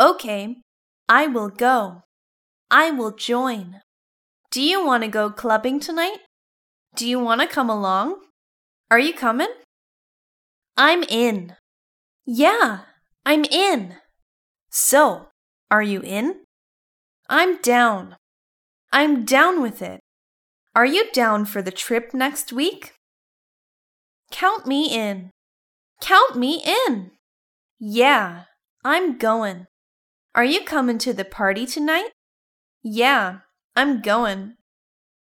Okay, I will go. I will join. Do you want to go clubbing tonight? Do you want to come along? Are you coming? I'm in. Yeah, I'm in. So, are you in? I'm down. I'm down with it. Are you down for the trip next week? Count me in. Count me in. Yeah, I'm going. Are you coming to the party tonight? Yeah, I'm going.